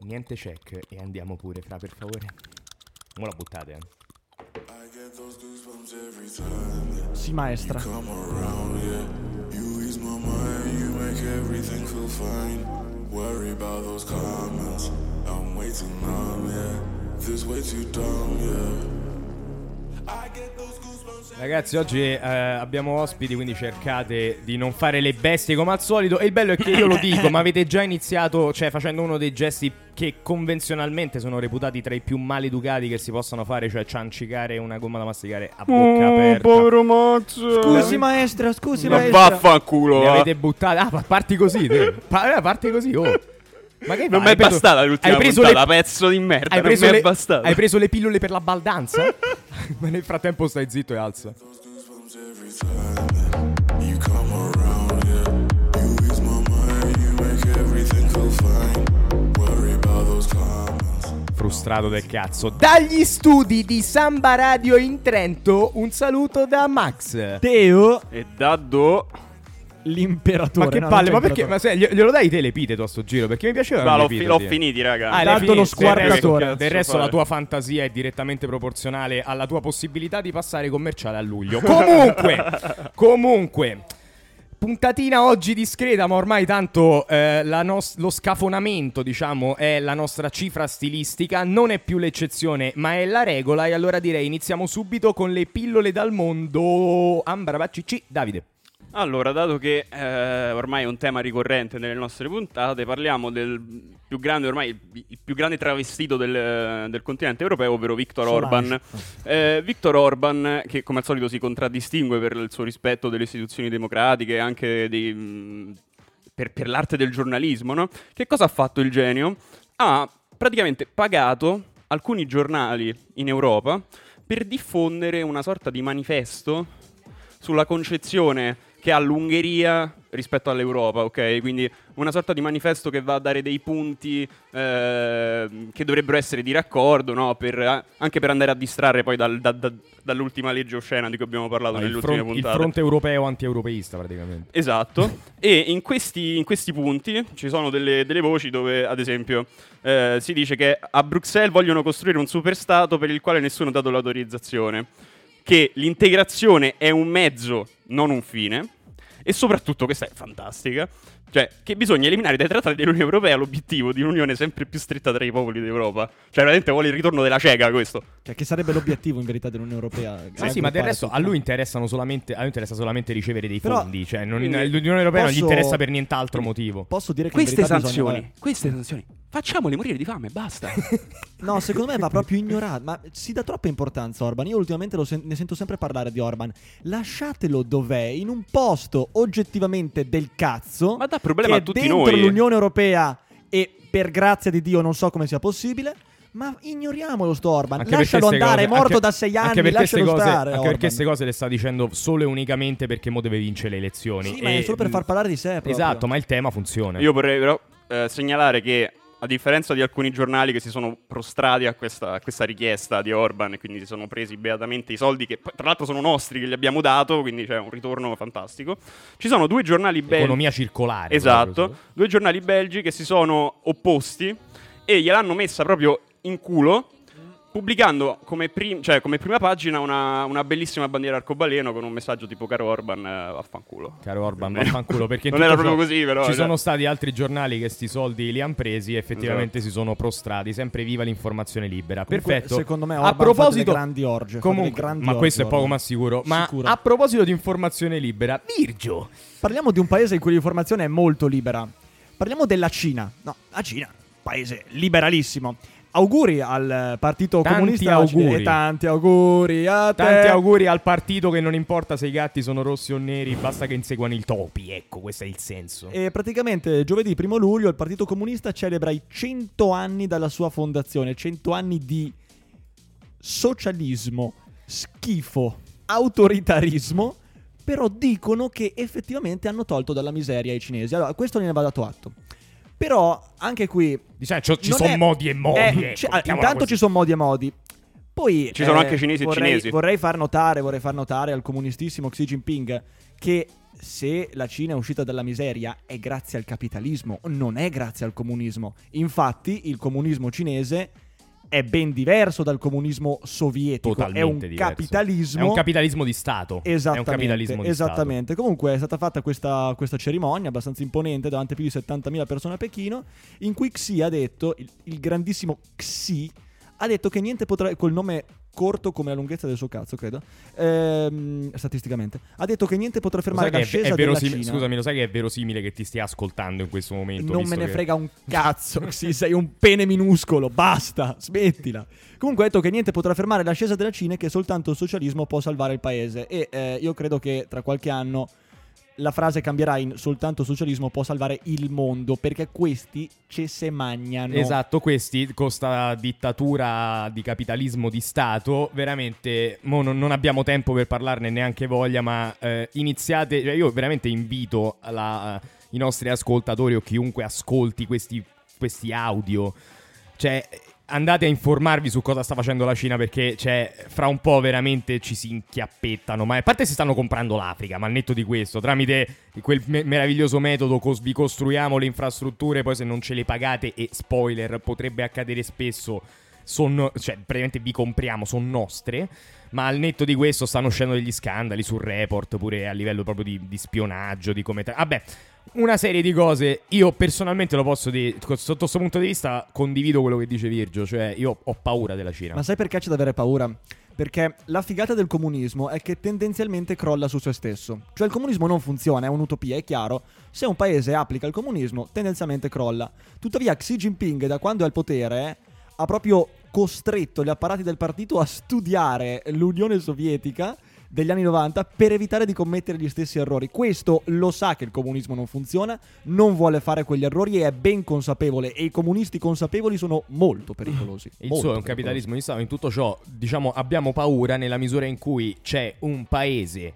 Niente check e andiamo pure, fra, per favore. Non la buttate, eh. Sì, maestra. come around, yeah. You ease my mind, you make everything feel fine. Worry about those comments. I'm way too numb, yeah. This way too dumb, yeah. Ragazzi, oggi eh, abbiamo ospiti, quindi cercate di non fare le bestie come al solito. E il bello è che io lo dico, ma avete già iniziato, cioè facendo uno dei gesti che convenzionalmente sono reputati tra i più maleducati che si possano fare, cioè ciancicare una gomma da masticare a bocca aperta. Max. Scusi, maestra, scusi, Ma maestra. vaffanculo. Le va. avete buttate. Ah, pa- parti così, te. Pa- eh, parti così, oh. Ma che Non mi è bastata l'ultima hai preso puntata, le- pezzo di merda. Hai non preso, mi è le, bastata. hai preso le pillole per la baldanza? Ma nel frattempo stai zitto e alza. Frustrato del cazzo. Dagli studi di Samba Radio in Trento, un saluto da Max. Teo, E Daddo. L'imperatore. Ma che no, palle, ma perché? Ma se, gli- glielo dai te l'epiteto a sto giro? Perché mi piaceva Ma l'ho, l'epiteto, l'ho finiti, raga. Ah, Tanto l'hai lo squartatore. Del resto, del resto Cazzo la fare. tua fantasia è direttamente proporzionale alla tua possibilità di passare commerciale a luglio. Comunque, comunque. Puntatina oggi discreta, ma ormai tanto eh, la nos- lo scafonamento, diciamo, è la nostra cifra stilistica. Non è più l'eccezione, ma è la regola. E allora direi iniziamo subito con le pillole dal mondo. Ambra Baccici, Davide. Allora, dato che eh, ormai è un tema ricorrente nelle nostre puntate, parliamo del più grande, ormai il, più grande travestito del, del continente europeo, ovvero Viktor. Orban. Eh, Viktor Orban, che come al solito si contraddistingue per il suo rispetto delle istituzioni democratiche e anche dei, mh, per, per l'arte del giornalismo, no? Che cosa ha fatto il genio? Ha praticamente pagato alcuni giornali in Europa per diffondere una sorta di manifesto sulla concezione che ha l'Ungheria rispetto all'Europa, ok? Quindi una sorta di manifesto che va a dare dei punti eh, che dovrebbero essere di raccordo, no? Per- anche per andare a distrarre poi dal- da- da- dall'ultima legge oscena di cui abbiamo parlato il, nelle ultime front- il puntate. fronte europeo anti-europeista, praticamente. Esatto, e in questi, in questi punti ci sono delle, delle voci dove, ad esempio, eh, si dice che a Bruxelles vogliono costruire un superstato per il quale nessuno ha dato l'autorizzazione, che l'integrazione è un mezzo, non un fine, e soprattutto, questa è fantastica, cioè che bisogna eliminare dai trattati dell'Unione Europea l'obiettivo di un'unione sempre più stretta tra i popoli d'Europa. Cioè, veramente vuole il ritorno della cieca questo. Cioè, che sarebbe l'obiettivo in verità dell'Unione Europea. Ah sì, ma del resto a tutto. lui interessano solamente, a lui interessa solamente ricevere dei Però- fondi, cioè non, Quindi l'Unione Europea non gli posso- interessa per nient'altro motivo. Posso dire che Queste sanzioni, bisogna- queste sanzioni, facciamoli morire di fame, basta. No, secondo me va proprio ignorato. Ma si dà troppa importanza a Orban. Io ultimamente lo sen- ne sento sempre parlare di Orban. Lasciatelo dov'è, in un posto oggettivamente del cazzo. Ma dà problema che a è tutti dentro noi. l'Unione Europea e per grazia di Dio non so come sia possibile. Ma ignoriamolo sto Orban. Anche perché Lascialo andare, cose- è morto anche- da sei anni. perché Lascialo cose, stare. Anche Orban. perché queste cose le sta dicendo solo e unicamente perché mo deve vincere le elezioni. Sì, ma è solo per far parlare di sé. proprio. Esatto, ma il tema funziona. Io vorrei però eh, segnalare che, a differenza di alcuni giornali che si sono prostrati a questa, a questa richiesta di Orban e quindi si sono presi beatamente i soldi che tra l'altro sono nostri che gli abbiamo dato, quindi c'è un ritorno fantastico, ci sono due giornali belgi. Economia circolare. Esatto, due giornali belgi che si sono opposti e gliel'hanno messa proprio in culo. Pubblicando come, prim- cioè, come prima pagina una, una bellissima bandiera arcobaleno con un messaggio tipo caro Orban, eh, vaffanculo. Caro Orban, vaffanculo perché non era proprio così, però. Ci cioè. sono stati altri giornali che sti soldi li hanno presi e effettivamente Esatto. si sono prostrati. Sempre viva l'informazione libera. Comunque, Perfetto. Secondo me a Orban delle proposito, grandi orge. comunque, grandi ma orge, questo è poco ma sicuro. Ma Sicuro. a proposito di informazione libera, Virgio. Parliamo di un paese in cui l'informazione è molto libera. Parliamo della Cina. No, la Cina, paese liberalissimo. Auguri al Partito Tanti Comunista auguri. Cinese. tanti auguri a te. Tanti auguri al partito che non importa se i gatti sono rossi o neri, basta che inseguano i topi. Ecco, questo è il senso. E praticamente giovedì 1 luglio il Partito Comunista celebra i 100 anni dalla sua fondazione, 100 anni di socialismo, schifo, autoritarismo, però dicono che effettivamente hanno tolto dalla miseria i cinesi. Allora, questo ne va dato atto. Però anche qui Diciamo, ci- ci sono è- modi e modi. eh, ecco, cioè, ah, intanto così. ci sono modi e modi. Poi Ci sono eh, anche cinesi e vorrei, cinesi. Vorrei far notare, vorrei far notare al comunistissimo Xi Jinping che se la Cina è uscita dalla miseria è grazie al capitalismo, non è grazie al comunismo. Infatti il comunismo cinese è ben diverso dal comunismo sovietico, Totalmente è un diverso. capitalismo È un capitalismo di Stato. È un Esattamente, capitalismo di esattamente. Comunque è stata fatta questa, questa cerimonia abbastanza imponente davanti a più di 70.000 persone a Pechino, in cui Xi ha detto, il, il grandissimo Xi, ha detto che niente potrà, col nome corto come la lunghezza del suo cazzo, credo, ehm, statisticamente, ha detto che niente potrà fermare è- l'ascesa è, della verosim- Cina. Scusami, lo sai che è verosimile che ti stia ascoltando in questo momento? Non me ne che- frega un cazzo, Xi, sei un pene minuscolo, basta, smettila. Comunque ha detto che niente potrà fermare l'ascesa della Cina e che soltanto il socialismo può salvare il paese. E eh, io credo che tra qualche anno la frase cambierà in soltanto socialismo può salvare il mondo, perché questi ci se magnano. Esatto, questi con sta dittatura di capitalismo di Stato, veramente mo non, non abbiamo tempo per parlarne neanche voglia, ma eh, iniziate, cioè io veramente invito la- i nostri ascoltatori o chiunque ascolti questi, questi audio, cioè andate a informarvi su cosa sta facendo la Cina perché cioè, fra un po' veramente ci si inchiappettano, ma a parte si stanno comprando l'Africa, ma al netto di questo, tramite quel me- meraviglioso metodo cos- vi costruiamo le infrastrutture, poi se non ce le pagate e spoiler potrebbe accadere spesso sono, cioè praticamente vi compriamo, sono nostre. Ma al netto di questo stanno uscendo degli scandali sul report, pure a livello proprio di, di spionaggio, di come... tra- Vabbè, una serie di cose. Io personalmente lo posso dire, sotto questo punto di vista condivido quello che dice Virgio, cioè io ho paura della Cina. Ma sai perché c'è da avere paura? Perché la figata del comunismo è che tendenzialmente crolla su se stesso. Cioè il comunismo non funziona, è un'utopia, è chiaro. Se un paese applica il comunismo, tendenzialmente crolla. Tuttavia Xi Jinping, da quando è al potere, ha proprio costretto gli apparati del partito a studiare l'Unione Sovietica degli anni 90 per evitare di commettere gli stessi errori. Questo lo sa che il comunismo non funziona, non vuole fare quegli errori e è ben consapevole e i comunisti consapevoli sono molto pericolosi. Il molto suo è un capitalismo di Stato. In tutto ciò, diciamo, abbiamo paura nella misura in cui c'è un paese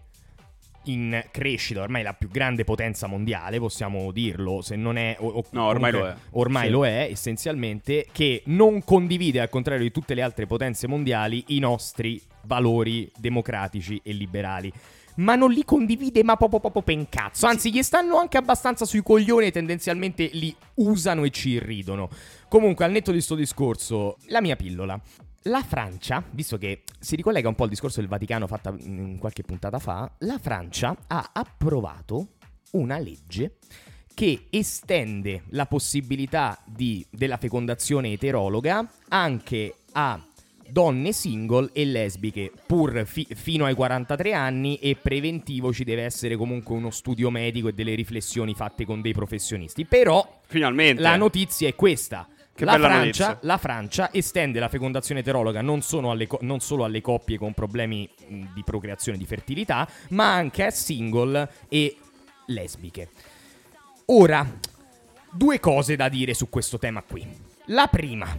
in crescita, ormai la più grande potenza mondiale, possiamo dirlo, se non è... o- o- No, ormai comunque, lo è. Ormai Sì. lo è, essenzialmente, che non condivide, al contrario di tutte le altre potenze mondiali, i nostri valori democratici e liberali. Ma non li condivide, ma proprio proprio pencazzo. Anzi, gli stanno anche abbastanza sui coglioni e tendenzialmente li usano e ci irridono. Comunque, al netto di sto discorso, la mia pillola. La Francia, visto che si ricollega un po' al discorso del Vaticano fatta mm, qualche puntata fa, la Francia ha approvato una legge che estende la possibilità di- della fecondazione eterologa anche a donne single e lesbiche, pur fi- fino ai 43 anni e preventivo ci deve essere comunque uno studio medico e delle riflessioni fatte con dei professionisti. Però Finalmente. la notizia è questa. La, Francia, la Francia estende la fecondazione eterologa non, solo alle co- non solo alle coppie con problemi di procreazione, di fertilità, ma anche a single e lesbiche. Ora, due cose da dire su questo tema qui. La prima,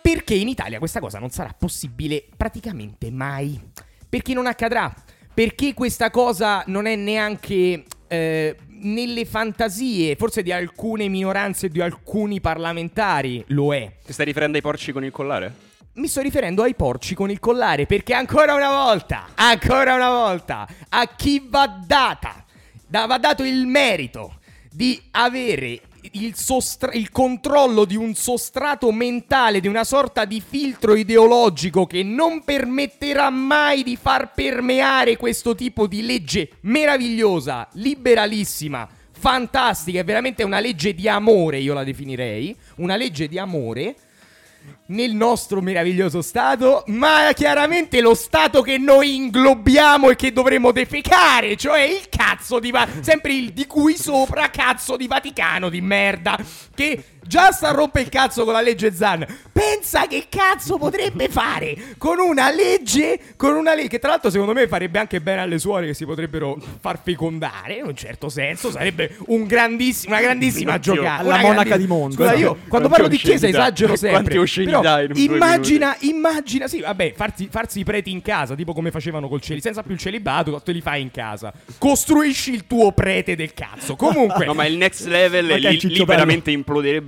perché in Italia questa cosa non sarà possibile praticamente mai. Perché non accadrà. Perché questa cosa non è neanche eh, nelle fantasie, forse di alcune minoranze e di alcuni parlamentari, lo è. Ti stai riferendo ai porci con il collare? Mi sto riferendo ai porci con il collare perché ancora una volta, ancora una volta, a chi va data, da- va dato il merito di avere il, sostra- il controllo di un sostrato mentale, di una sorta di filtro ideologico che non permetterà mai di far permeare questo tipo di legge meravigliosa, liberalissima, fantastica, è veramente una legge di amore, io la definirei, una legge di amore nel nostro meraviglioso Stato, ma chiaramente lo Stato che noi inglobiamo e che dovremmo defecare, cioè il cazzo di... Va- sempre il di cui sopra cazzo di Vaticano di merda, che già sta a rompe il cazzo con la legge Zan. Pensa che cazzo potrebbe fare con una legge, con una legge che tra l'altro secondo me farebbe anche bene alle suore che si potrebbero far fecondare, in un certo senso, sarebbe un grandissimo, una grandissima giocata. La monaca di mondo. Scusa, io quando parlo di chiesa esagero sempre. Però immagina, immagina, sì, vabbè, farsi, farsi i preti in casa, tipo come facevano col celibato, senza più il celibato, te li fai in casa. Costruisci il tuo prete del cazzo. Comunque, No, ma il next level Ma che è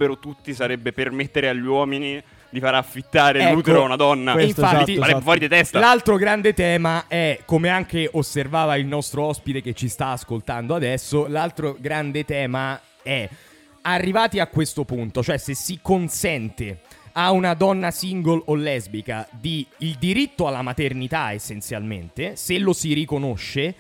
imploderebbero tutti, sarebbe permettere agli uomini di far affittare Ecco, l'utero a una donna. questo, infatti, esatto, esatto. fuori di testa. L'altro grande tema è, come anche osservava il nostro ospite che ci sta ascoltando adesso, l'altro grande tema è, arrivati a questo punto, cioè se si consente a una donna single o lesbica di il diritto alla maternità essenzialmente, se lo si riconosce,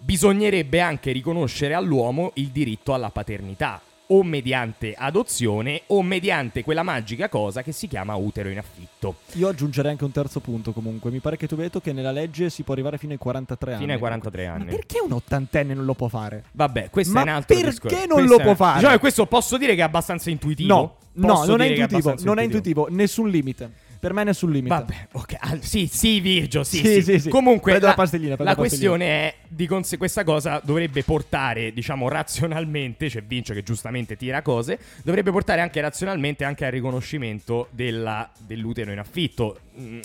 bisognerebbe anche riconoscere all'uomo il diritto alla paternità, o mediante adozione o mediante quella magica cosa che si chiama utero in affitto. Io aggiungerei anche un terzo punto comunque. Mi pare che tu hai detto che nella legge si può arrivare fino ai 43 anni. Fino ai 43 Ma anni. perché un ottantenne non lo può fare? Vabbè, questo Ma è un altro perché discorso. non Questo lo è può fare? Diciamo questo posso dire che è abbastanza intuitivo. No, no, Posso non è intuitivo, abbastanza non è intuitivo, nessun limite. Per me nessun limite. Vabbè, ok. sì, sì, Virgio, sì, Sì, sì. sì. Comunque, la, la pastiglina, prendo la la pastiglina. questione è, di conse- questa cosa dovrebbe portare, diciamo, razionalmente, c'è Vincio che giustamente tira cose, dovrebbe portare anche razionalmente anche al riconoscimento della- dell'utero in affitto. Mm,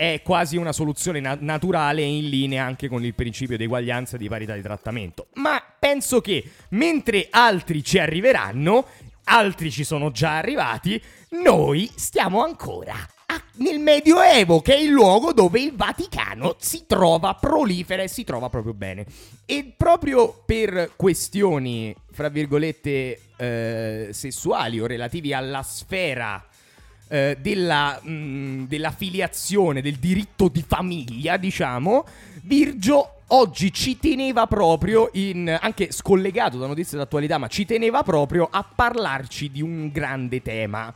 È quasi una soluzione na- naturale e in linea anche con il principio di eguaglianza e di parità di trattamento. Ma penso che mentre altri ci arriveranno, altri ci sono già arrivati, noi stiamo ancora nel Medioevo, che è il luogo dove il Vaticano si trova, prolifera e si trova proprio bene. E proprio per questioni, fra virgolette, eh, sessuali o relativi alla sfera eh, della, mh, della filiazione, del diritto di famiglia, diciamo, Virgio oggi ci teneva proprio in anche scollegato da notizie d'attualità, ma ci teneva proprio a parlarci di un grande tema.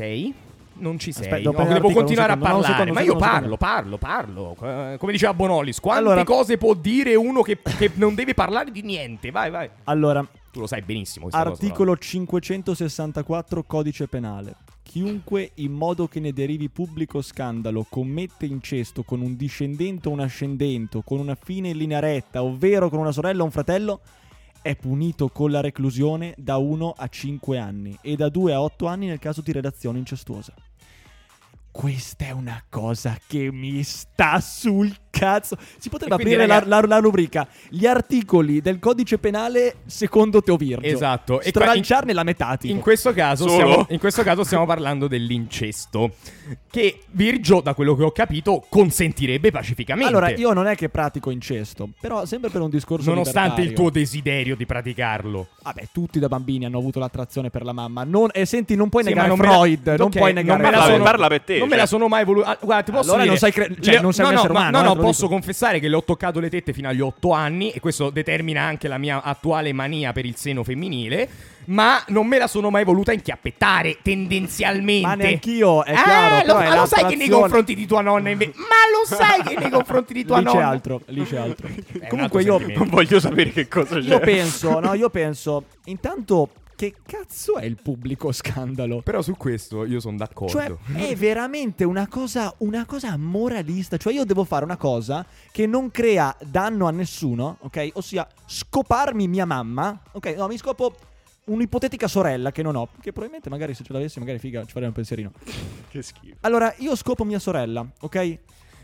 Sei? Non ci sei. Aspetta, devo No, devo continuare a secondo, un parlare. secondo, ma io un parlo, parlo, parlo. Eh, Come diceva Bonolis, quante Allora- cose può dire uno che, che non deve parlare di niente? Vai, vai. Allora, Tu lo sai benissimo. questa cosa, articolo 564 codice penale. Chiunque in modo che ne derivi pubblico scandalo commette incesto con un discendente o un ascendente, con una fine in linea retta, ovvero con una sorella o un fratello, è punito con la reclusione da 1 a 5 anni e da 2 a 8 anni nel caso di relazione incestuosa. Questa è una cosa che mi sta sul cazzo. Si potrebbe quindi, aprire raga- la, la- la rubrica Gli articoli del codice penale secondo Teo Virgio. Esatto. E Stralciarne la metà. tipo. In questo, caso stiamo, in questo caso stiamo parlando dell'incesto. Che Virgio, da quello che ho capito, consentirebbe pacificamente. Allora, io non è che pratico incesto, però sempre per un discorso Nonostante il tuo desiderio di praticarlo. Vabbè, tutti da bambini hanno avuto l'attrazione per la mamma. Non- e senti, non puoi Sì, negare non me la- Freud, non ok, puoi negare non me la Parla- sono- parla per te, Non me cioè. la sono mai voluta. guarda, ti posso Allora dire. non sei cre- cioè, Le- non sei un no, essere no, umano, No, eh, no, posso dico. confessare che le ho toccato le tette fino agli otto anni. E questo determina anche la mia attuale mania per il seno femminile. Ma non me la sono mai voluta inchiappettare tendenzialmente. Ma neanch'io, è Ah, chiaro, lo, però è ma lo sai che nei confronti di tua nonna invece. Ma lo sai che nei confronti di tua lì c'è nonna. altro, lì c'è altro. un Comunque altro io. Non voglio sapere che cosa c'è. io penso, no, io penso, intanto, che cazzo è il pubblico scandalo? Però su questo io sono d'accordo. Cioè, è veramente una cosa, una cosa moralista. Cioè, io devo fare una cosa che non crea danno a nessuno, ok? Ossia, scoparmi mia mamma, ok? No, mi scopo un'ipotetica sorella che non ho. Che probabilmente, magari, se ce l'avessi, magari figa, ci farei un pensierino. Che schifo. Allora, io scopo mia sorella, ok?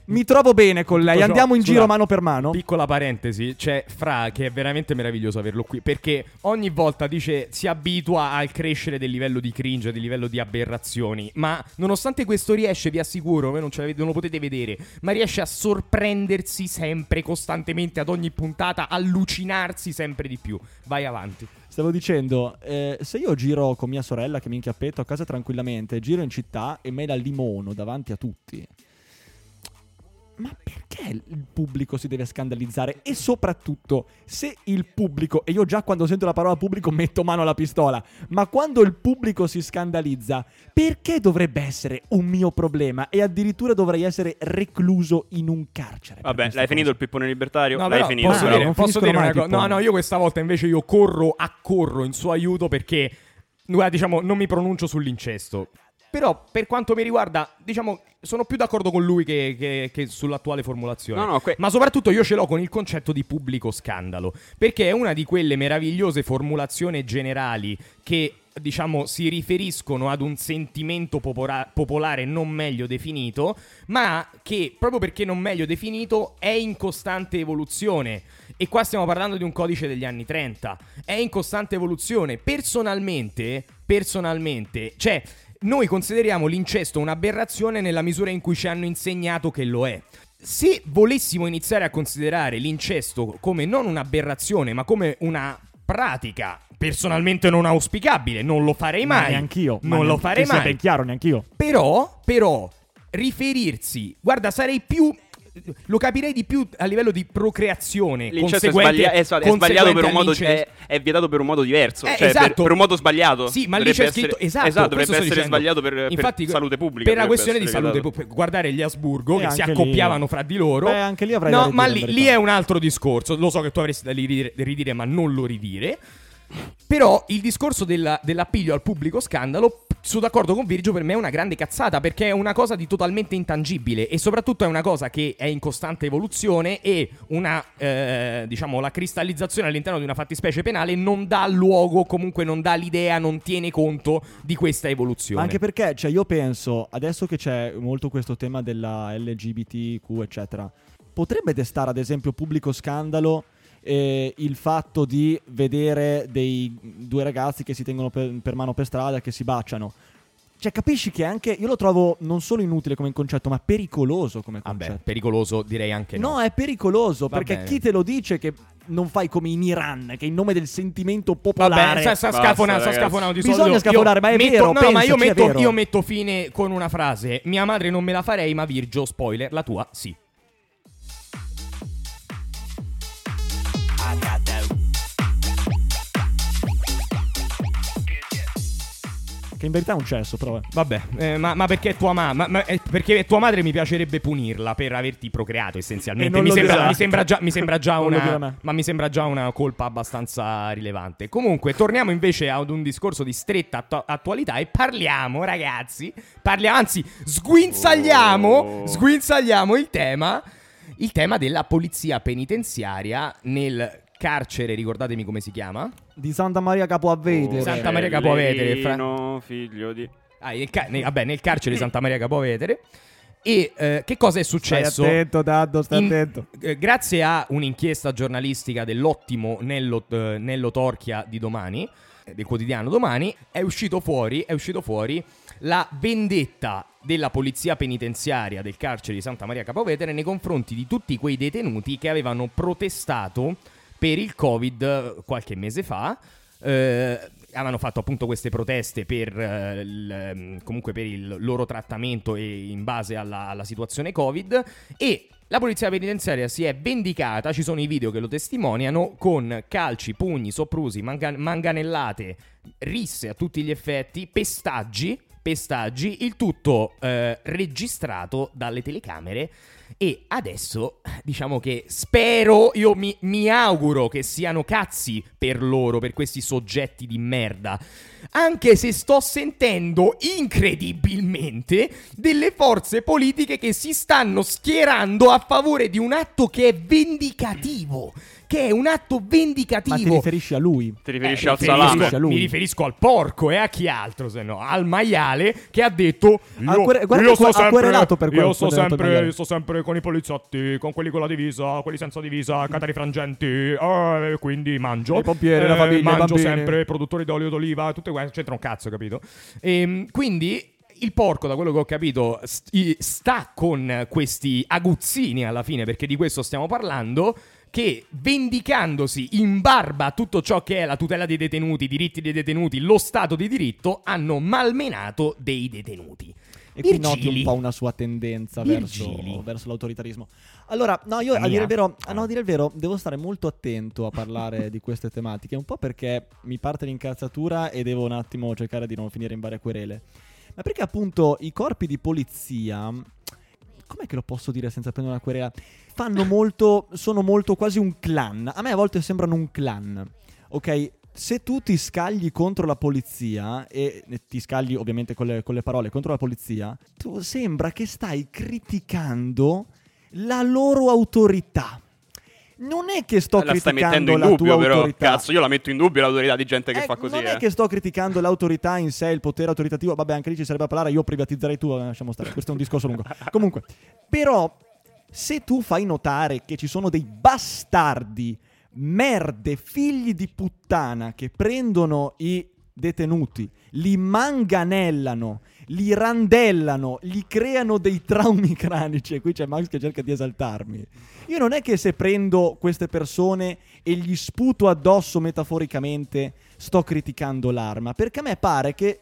Mi trovo bene con lei, Tutto ciò- andiamo in scusa, giro mano per mano. Piccola parentesi, c'è Fra che è veramente meraviglioso averlo qui perché ogni volta dice si abitua al crescere del livello di cringe, del livello di aberrazioni, ma nonostante questo riesce, vi assicuro, voi non, ce l'avete- non lo potete vedere, ma riesce a sorprendersi sempre, costantemente, ad ogni puntata, allucinarsi sempre di più. Vai avanti. Stavo dicendo, eh, se io giro con mia sorella che mi inchiappetto a casa tranquillamente, giro in città e me la limono davanti a tutti. Ma perché il pubblico si deve scandalizzare? E soprattutto, se il pubblico, e io già quando sento la parola pubblico metto mano alla pistola, ma quando il pubblico si scandalizza, perché dovrebbe essere un mio problema e addirittura dovrei essere recluso in un carcere? Vabbè, l'hai cosa? finito il pippone libertario? No, l'hai però finito. Posso no, dire, non posso dire una cosa? No, no, io questa volta invece io corro, accorro in suo aiuto perché, diciamo, non mi pronuncio sull'incesto. Però, per quanto mi riguarda, diciamo, sono più d'accordo con lui che, che- che sull'attuale formulazione. No, no, que- Ma soprattutto io ce l'ho con il concetto di pubblico scandalo. Perché è una di quelle meravigliose formulazioni generali che, diciamo, si riferiscono ad un sentimento popora- popolare non meglio definito, ma che, proprio perché non meglio definito, è in costante evoluzione. E qua stiamo parlando di un codice degli anni 30. È in costante evoluzione. Personalmente, personalmente, cioè, noi consideriamo l'incesto un'aberrazione nella misura in cui ci hanno insegnato che lo è. Se volessimo iniziare a considerare l'incesto come non un'aberrazione, ma come una pratica personalmente non auspicabile, non lo farei Ma mai. neanch'io. ma Non lo neanche- farei che sia mai. ben chiaro, neanch'io. Però, però, riferirsi, guarda, sarei più. Lo capirei di più a livello di procreazione. L'incesto è, conseguente- sbaglia- è è sbagliato per un modo è, è vietato per un modo diverso, Eh, cioè per- esatto. per, un modo sbagliato. Sì, ma lì c'è essere- scritto esatto, esatto, dovrebbe essere dicendo. sbagliato per, per Infatti, salute pubblica. Per la questione di salute pubblica, guardare gli Asburgo Eh, che si anche lì- accoppiavano fra di loro. Beh, anche lì avrei da No, ma lì, lì è un altro discorso. Lo so che tu avresti da ridire, ridire, ma non lo ridire. Però il discorso della- dell'appiglio al pubblico scandalo, sono d'accordo con Virgio, per me è una grande cazzata perché è una cosa di totalmente intangibile e soprattutto è una cosa che è in costante evoluzione e una, eh, diciamo, la cristallizzazione all'interno di una fattispecie penale non dà luogo, comunque non dà l'idea, non tiene conto di questa evoluzione. Anche perché, cioè, io penso, adesso che c'è molto questo tema della LGBTQ, eccetera, potrebbe destare, ad esempio, pubblico scandalo eh, il fatto di vedere dei due ragazzi che si tengono per, per mano per strada, che si baciano. Cioè, capisci che anche io lo trovo non solo inutile come concetto, ma pericoloso come Vabbè, concetto. pericoloso direi anche no. No, è pericoloso Va perché bene. chi te lo dice che non fai come in Iran, che in nome del sentimento Vabbè, popolare. sta, sta sta ragazzi. scafonando di Bisogna solito. Io scafonare, ma è metto- vero, No, ma io pensaci, metto, io metto fine con una frase. Mia madre non me la farei, ma Virgio, spoiler, la tua sì. Che in verità è un cesso, però. eh. Vabbè, eh, ma, ma perché tua mamma? Ma, eh, perché tua madre mi piacerebbe punirla per averti procreato, essenzialmente. Mi sembra, mi sembra già, mi sembra già una. Ma mi sembra già una colpa abbastanza rilevante. Comunque, torniamo invece ad un discorso di stretta attu- attualità e parliamo, ragazzi. Parliamo, anzi, sguinzagliamo. Oh. Sguinzagliamo il tema. Il tema della polizia penitenziaria nel carcere, ricordatemi come si chiama? Di Santa Maria Capo a Vedere. Santa Maria Capovetere, fra- figlio di... Ah, nel, ca- nel- vabbè, nel carcere di Santa Maria Capovetere. E eh, che cosa è Stai successo? attento, Daddo, stai In- attento. eh, grazie a un'inchiesta giornalistica dell'ottimo Nello, eh, Nello Torchia di domani, eh, del quotidiano domani, è uscito fuori, è uscito fuori la vendetta della polizia penitenziaria del carcere di Santa Maria Capovetere nei confronti di tutti quei detenuti che avevano protestato per il Covid qualche mese fa. Eh, avevano fatto appunto queste proteste per eh, il, ehm, comunque per il loro trattamento e in base alla, alla situazione Covid e la polizia penitenziaria si è vendicata, ci sono i video che lo testimoniano, con calci, pugni, soprusi, manga- manganellate, risse a tutti gli effetti, pestaggi, pestaggi, il tutto eh, registrato dalle telecamere e adesso diciamo che spero, io mi, mi auguro che siano cazzi per loro, per questi soggetti di merda. Anche se sto sentendo incredibilmente delle forze politiche che si stanno schierando a favore di un atto che è vendicativo. Che è un atto Ma ti vendicativo. riferisci a lui? Ti riferisci Eh, al salame? riferisco- a lui. Mi riferisco al porco e a chi altro, se no, al maiale che ha detto io, Ha quere- guarda io sto sempre, querelato per quello io sto sempre, io sto sempre con i poliziotti, con quelli con la divisa, quelli senza divisa, catari frangenti, eh, quindi mangio. I pompieri, la famiglia, mangio sempre produttori d'olio d'oliva, tutte queste, c'entra un cazzo, capito? Ehm, quindi il porco, da quello che ho capito, sta con questi aguzzini alla fine, perché di questo stiamo parlando. Che vendicandosi in barba a tutto ciò che è la tutela dei detenuti, i diritti dei detenuti, lo Stato di diritto, hanno malmenato dei detenuti. E qui noti Virgili. un po' una sua tendenza Virgili. verso, verso l'autoritarismo. Allora, no, io a dire, il vero, no, a dire il vero, devo stare molto attento a parlare di queste tematiche, un po' perché mi parte l'incazzatura e devo un attimo cercare di non finire in varie querele. Ma perché appunto i corpi di polizia, com'è che lo posso dire senza prendere una querela? Fanno molto, sono molto quasi un clan. A me a volte sembrano un clan. Ok? Se tu ti scagli contro la polizia, e ti scagli ovviamente con le, con le parole contro la polizia, tu sembra che stai criticando la loro autorità. Non è che sto la criticando la dubbio, tua però. autorità. Cazzo, io la metto in dubbio l'autorità di gente che Eh, fa così. Non eh. è che sto criticando l'autorità in sé, il potere autoritativo. Vabbè, anche lì ci sarebbe a parlare. Io privatizzerei tu. eh, Lasciamo stare. Questo è un discorso lungo. Comunque, però, se tu fai notare che ci sono dei bastardi, merde, figli di puttana che prendono i detenuti, li manganellano, li randellano, gli creano dei traumi cranici. E qui c'è Max che cerca di esaltarmi. Io non è che se prendo queste persone e gli sputo addosso metaforicamente sto criticando l'arma, perché a me pare che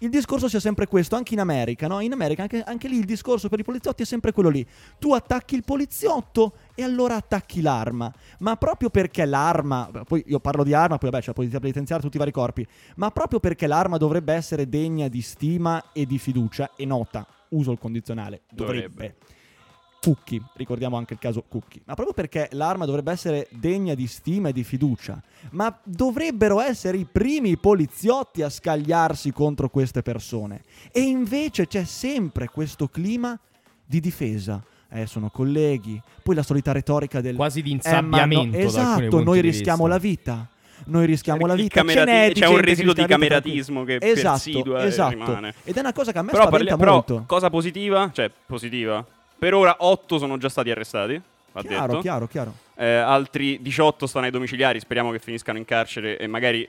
il discorso sia sempre questo, anche in America, no? In America anche, anche, lì il discorso per i poliziotti è sempre quello lì. Tu attacchi il poliziotto e allora attacchi l'arma. Ma proprio perché l'arma, poi io parlo di arma, poi vabbè c'è la polizia penitenziaria, tutti i vari corpi, ma proprio perché l'arma dovrebbe essere degna di stima e di fiducia, e nota, uso il condizionale, dovrebbe. dovrebbe. Cucchi, ricordiamo anche il caso Cucchi, ma proprio perché l'arma dovrebbe essere degna di stima e di fiducia, ma dovrebbero essere i primi poliziotti a scagliarsi contro queste persone. E invece c'è sempre questo clima di difesa. Eh, sono colleghi, poi la solita retorica del quasi di insabbiamento. Eh, no, esatto, noi rischiamo la vita noi rischiamo la vita. Camerati- c'è un residuo di cameratismo che esatto, persidua esatto. rimane. Ed è una cosa che a me però, spaventa parli- molto. Però, cosa positiva? Cioè, positiva. Per ora 8 sono già stati arrestati. Va chiaro, detto. chiaro, chiaro. Eh, altri 18 stanno ai domiciliari. Speriamo che finiscano in carcere e magari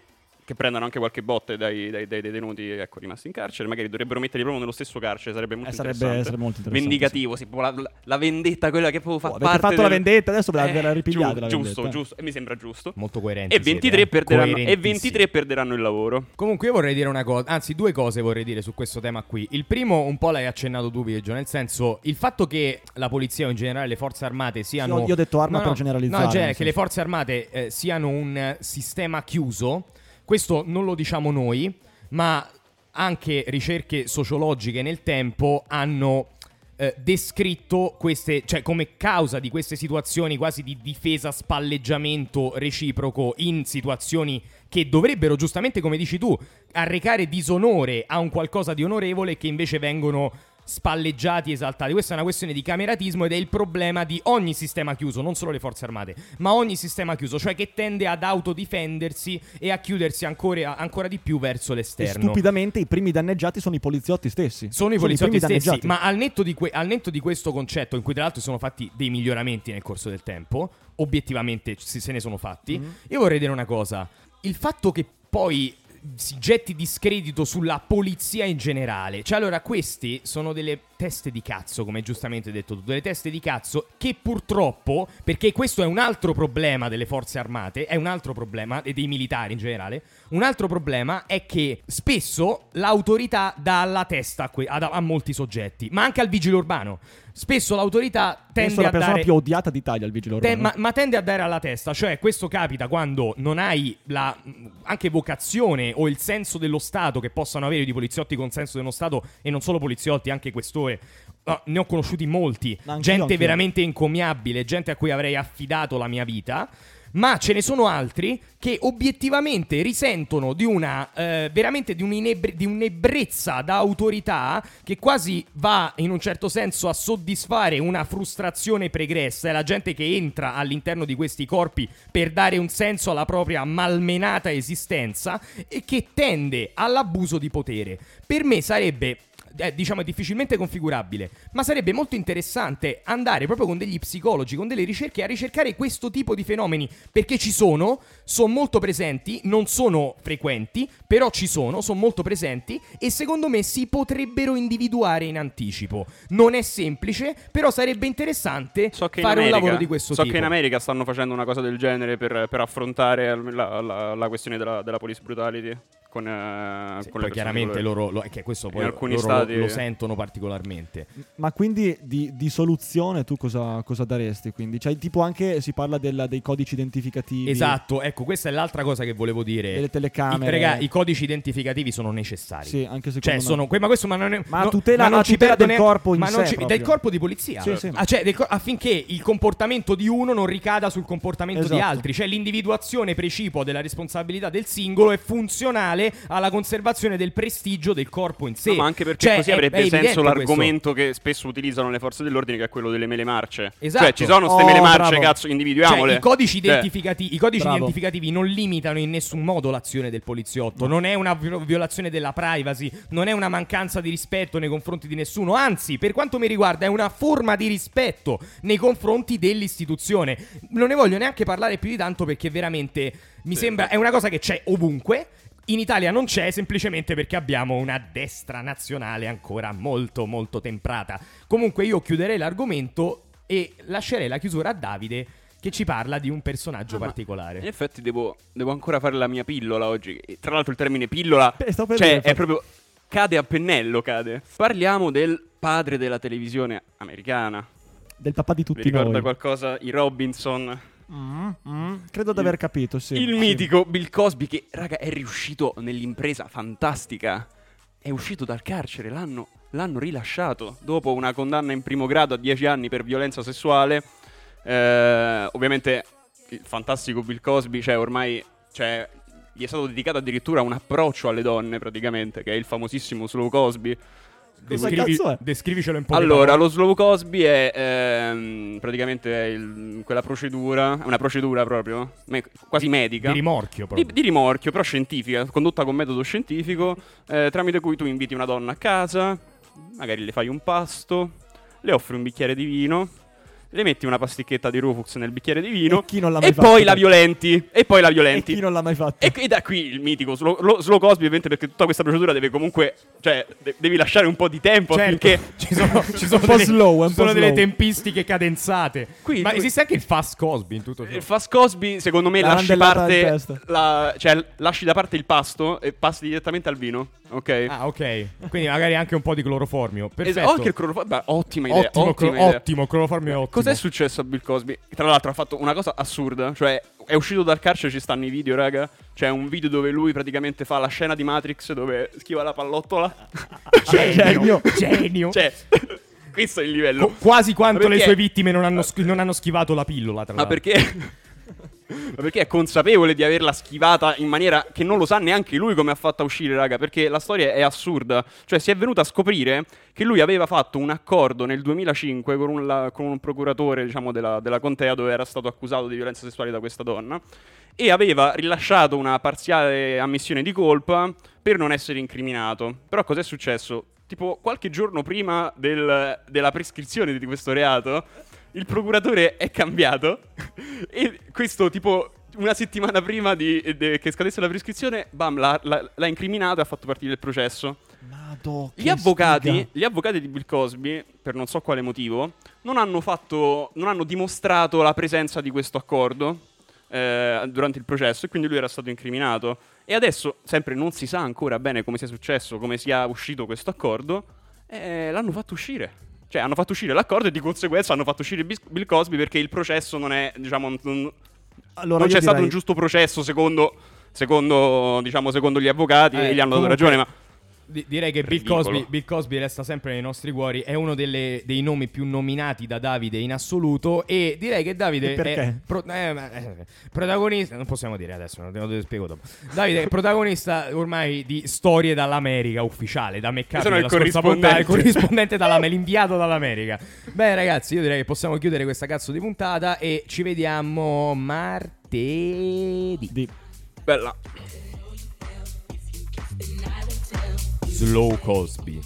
che prendano anche qualche botte dai, dai, dai detenuti ecco, rimasti in carcere. Magari dovrebbero metterli proprio nello stesso carcere. Sarebbe molto Eh, sarebbe- interessante. sarebbe molto interessante, Vendicativo. sì, proprio la, la- la vendetta, quella che proprio fa Oh, avete parte. fatto la del- vendetta, adesso ve la- Eh, ve la ripigliate giu- la Giusto, vendetta. giusto. E mi sembra giusto. Molto coerenti. E 23, siete, eh. perderanno, e Coerentissimi. 23 perderanno il lavoro. Comunque io vorrei dire una cosa, anzi due cose vorrei dire su questo tema qui. Il primo un po' l'hai accennato tu Biagio, nel senso il fatto che la polizia o in generale le forze armate siano... Sì, io ho detto arma No, per no, generalizzare, No, cioè che le forze armate eh, siano un sistema chiuso, questo non lo diciamo noi, ma anche ricerche sociologiche nel tempo hanno eh, descritto queste, cioè come causa di queste situazioni quasi di difesa, spalleggiamento reciproco in situazioni che dovrebbero giustamente, come dici tu, arrecare disonore a un qualcosa di onorevole che invece vengono spalleggiati, esaltati. Questa è una questione di cameratismo ed è il problema di ogni sistema chiuso, non solo le forze armate, ma ogni sistema chiuso, cioè che tende ad autodifendersi e a chiudersi ancora, ancora di più verso E l'esterno. stupidamente i primi danneggiati sono i poliziotti stessi. Sono i poliziotti primi stessi, danneggiati. ma al netto, di que- al netto di questo concetto, in cui tra l'altro sono fatti dei miglioramenti nel corso del tempo, obiettivamente se, se ne sono fatti, Mm-hmm. io vorrei dire una cosa. Il fatto che poi si getti discredito sulla polizia in generale, cioè allora questi sono delle teste di cazzo, come giustamente hai detto tu, delle teste di cazzo che purtroppo, perché questo è un altro problema delle forze armate, è un altro problema, e dei militari in generale, un altro problema è che spesso l'autorità dà alla testa a, que- a- a molti soggetti, ma anche al vigile urbano. Spesso l'autorità Penso tende la a persona dare più odiata d'Italia il vigile Te- urbano. ma, ma tende a dare alla testa, cioè questo capita quando non hai la anche vocazione o il senso dello Stato che possano avere di poliziotti con senso dello Stato e non solo poliziotti, anche questore. Ah, ne ho conosciuti molti, anch'io, gente anch'io. veramente encomiabile, gente a cui avrei affidato la mia vita. Ma ce ne sono altri che obiettivamente risentono di una eh, veramente di, un'inebbre- di un'ebbrezza da autorità che quasi va in un certo senso a soddisfare una frustrazione pregressa. È la gente che entra all'interno di questi corpi per dare un senso alla propria malmenata esistenza e che tende all'abuso di potere. Per me sarebbe eh, diciamo è difficilmente configurabile, ma sarebbe molto interessante andare proprio con degli psicologi, con delle ricerche a ricercare questo tipo di fenomeni, perché ci sono, sono molto presenti, non sono frequenti, però ci sono, sono molto presenti e secondo me si potrebbero individuare in anticipo. Non è semplice, però sarebbe interessante So fare America, un lavoro di questo so tipo. che in America stanno facendo una cosa del genere per, per affrontare la, la- la questione della, della police brutality con, eh, Sì, con poi chiaramente di loro lo, è che questo poi In alcuni loro stati- lo, lo sentono particolarmente. Ma quindi di, di soluzione tu cosa, cosa daresti? Quindi? Cioè, tipo anche si parla della- dei codici identificativi. Esatto, ecco, questa è l'altra cosa che volevo dire. Delle telecamere. I, raga, i codici identificativi sono necessari. Sì, anche secondo Cioè, me. sono. que- ma questo ma non è. Ma no- tutela- ma non ci tutela del corpo in ma non sé ci- del corpo di polizia. Sì, sì. Ah, cioè, del affinché il comportamento di uno non ricada sul comportamento di Esatto. altri. Cioè, l'individuazione precipua della responsabilità del singolo è funzionale alla conservazione del prestigio del corpo in sé. No, ma anche perché Cioè, così è- avrebbe senso questo. l'argomento che spesso utilizzano le forze dell'ordine, che è quello delle mele marce. Esatto. Cioè, ci sono ste Oh, mele marce, bravo. cazzo, individuiamole. Cioè, i codici, identificati- i codici identificativi non limitano in nessun modo l'azione del poliziotto. Non è una vi- violazione della privacy, non è una mancanza di rispetto nei confronti di nessuno. Anzi, per quanto mi riguarda, è una forma di rispetto nei confronti dell'istituzione. Non ne voglio neanche parlare più di tanto perché veramente mi Sì. sembra. È una cosa che c'è ovunque. In Italia non c'è semplicemente perché abbiamo una destra nazionale ancora molto molto temprata. Comunque io chiuderei l'argomento e lascerei la chiusura a Davide che ci parla di un personaggio Ah, particolare. In effetti devo, devo ancora fare la mia pillola oggi. E Tra l'altro il termine pillola Beh, cioè, dire, è proprio cade a pennello, cade. Parliamo del padre della televisione americana. Del papà di Vi tutti ricorda noi. qualcosa i Robinson? Mm, mm, credo di aver capito, sì. il Sì. mitico Bill Cosby che, raga, è riuscito nell'impresa fantastica. È uscito dal carcere, l'hanno, l'hanno rilasciato dopo una condanna in primo grado a 10 anni per violenza sessuale. Eh, ovviamente il fantastico Bill Cosby, cioè ormai cioè, gli è stato dedicato addirittura un approccio alle donne praticamente, che è il famosissimo Slow Cosby. Descrivi- cazzo è? descrivicelo un po'. di Allora, lo slow Cosby è ehm, praticamente il- quella procedura, è una procedura proprio, me- quasi medica. di rimorchio Di, proprio. di rimorchio, però scientifica, condotta con metodo scientifico, eh, tramite cui tu inviti una donna a casa, magari le fai un pasto, le offri un bicchiere di vino, le metti una pasticchetta di Rufus nel bicchiere di vino E chi non l'ha mai e fatto? poi la violenti. E poi la E violenti. chi non l'ha mai fatto? E, qui- da qui il mitico slow, lo- slow Cosby, ovviamente, perché tutta questa procedura deve comunque. Cioè, de- devi lasciare un po' di tempo Certo, affinché. ci sono, ci sono Un po' delle, slow, un ci po' sono delle slow. tempistiche cadenzate. Qui- Ma qui- esiste anche il fast Cosby in tutto ciò. Il Fast Cosby, secondo me, La lasci, parte, la- cioè, lasci da parte il pasto e passi direttamente al vino. Ok? Ah, ok. Quindi magari anche un po' di cloroformio. Perfetto. Esatto, anche il cloroformio. beh, Ottima idea. ottimo, ottima clo- idea. ottimo, cloroformio è ottimo. Cos'è successo a Bill Cosby? Tra l'altro ha fatto una cosa assurda, cioè è uscito dal carcere, ci stanno i video, raga. C'è un video dove lui praticamente fa la scena di Matrix dove schiva la pallottola. Genio, genio. cioè, questo è il livello. Co- quasi quanto Ma le perché- sue vittime non hanno, sch- non hanno schivato la pillola, tra Ma l'altro. perché? Ma perché è consapevole di averla schivata in maniera che non lo sa neanche lui come ha fatto a uscire, raga? Perché la storia è assurda. Cioè, si è venuto a scoprire che lui aveva fatto un accordo nel 2005 con un, la- con un procuratore, diciamo, della, della contea dove era stato accusato di violenza sessuale da questa donna. E aveva rilasciato una parziale ammissione di colpa per non essere incriminato. Però cos'è successo? Tipo, qualche giorno prima del- della prescrizione di questo reato, il procuratore è cambiato e questo tipo una settimana prima di- de- che scadesse la prescrizione, bam, l'ha, l'ha- l'ha incriminato e ha fatto partire il processo. Madò, Gli avvocati, gli avvocati di Bill Cosby, per non so quale motivo, non hanno, fatto, non hanno dimostrato la presenza di questo accordo eh, durante il processo e quindi lui era stato incriminato. E adesso, sempre non si sa ancora bene come sia successo, come sia uscito questo accordo, eh, l'hanno fatto uscire. Cioè, hanno fatto uscire l'accordo e di conseguenza hanno fatto uscire Bill Cosby perché il processo non è, diciamo, non, Allora, non c'è stato direi- un giusto processo secondo, secondo, diciamo, secondo gli avvocati Eh, e gli hanno dato comunque- ragione, ma... Di- direi che Bill. Cosby, Bill Cosby resta sempre nei nostri cuori, è uno delle- dei nomi più nominati da Davide in assoluto e direi che Davide è pro- eh, eh, protagonista, non possiamo dire adesso, non te lo spiego dopo. Davide è protagonista ormai di Storie dall'America ufficiale, da me Sono capita il la scorsa corrispondente. il corrispondente dall'America, l'inviato dall'America. Beh ragazzi, io direi che possiamo chiudere questa cazzo di puntata e ci vediamo martedì. Di- Bella. Slow Cosby.